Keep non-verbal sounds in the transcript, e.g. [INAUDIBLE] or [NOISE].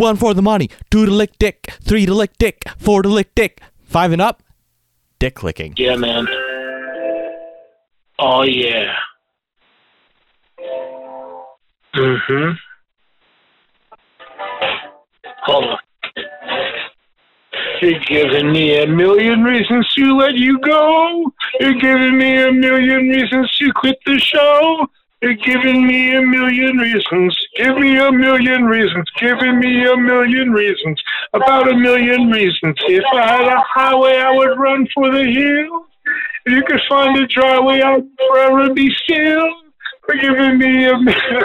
One for the money, two to lick dick, three to lick dick, four to lick dick, five and up, dick licking. Yeah, man. Oh yeah. Mhm. Hold on. You're giving me a million reasons to let you go. You're giving me a million reasons to quit the show. You're giving me a million reasons. Give me a million reasons. Giving me a million reasons. About a million reasons. If I had a highway, I would run for the hills. If you could find a dry way, I'd forever be still. For giving me a [LAUGHS] million.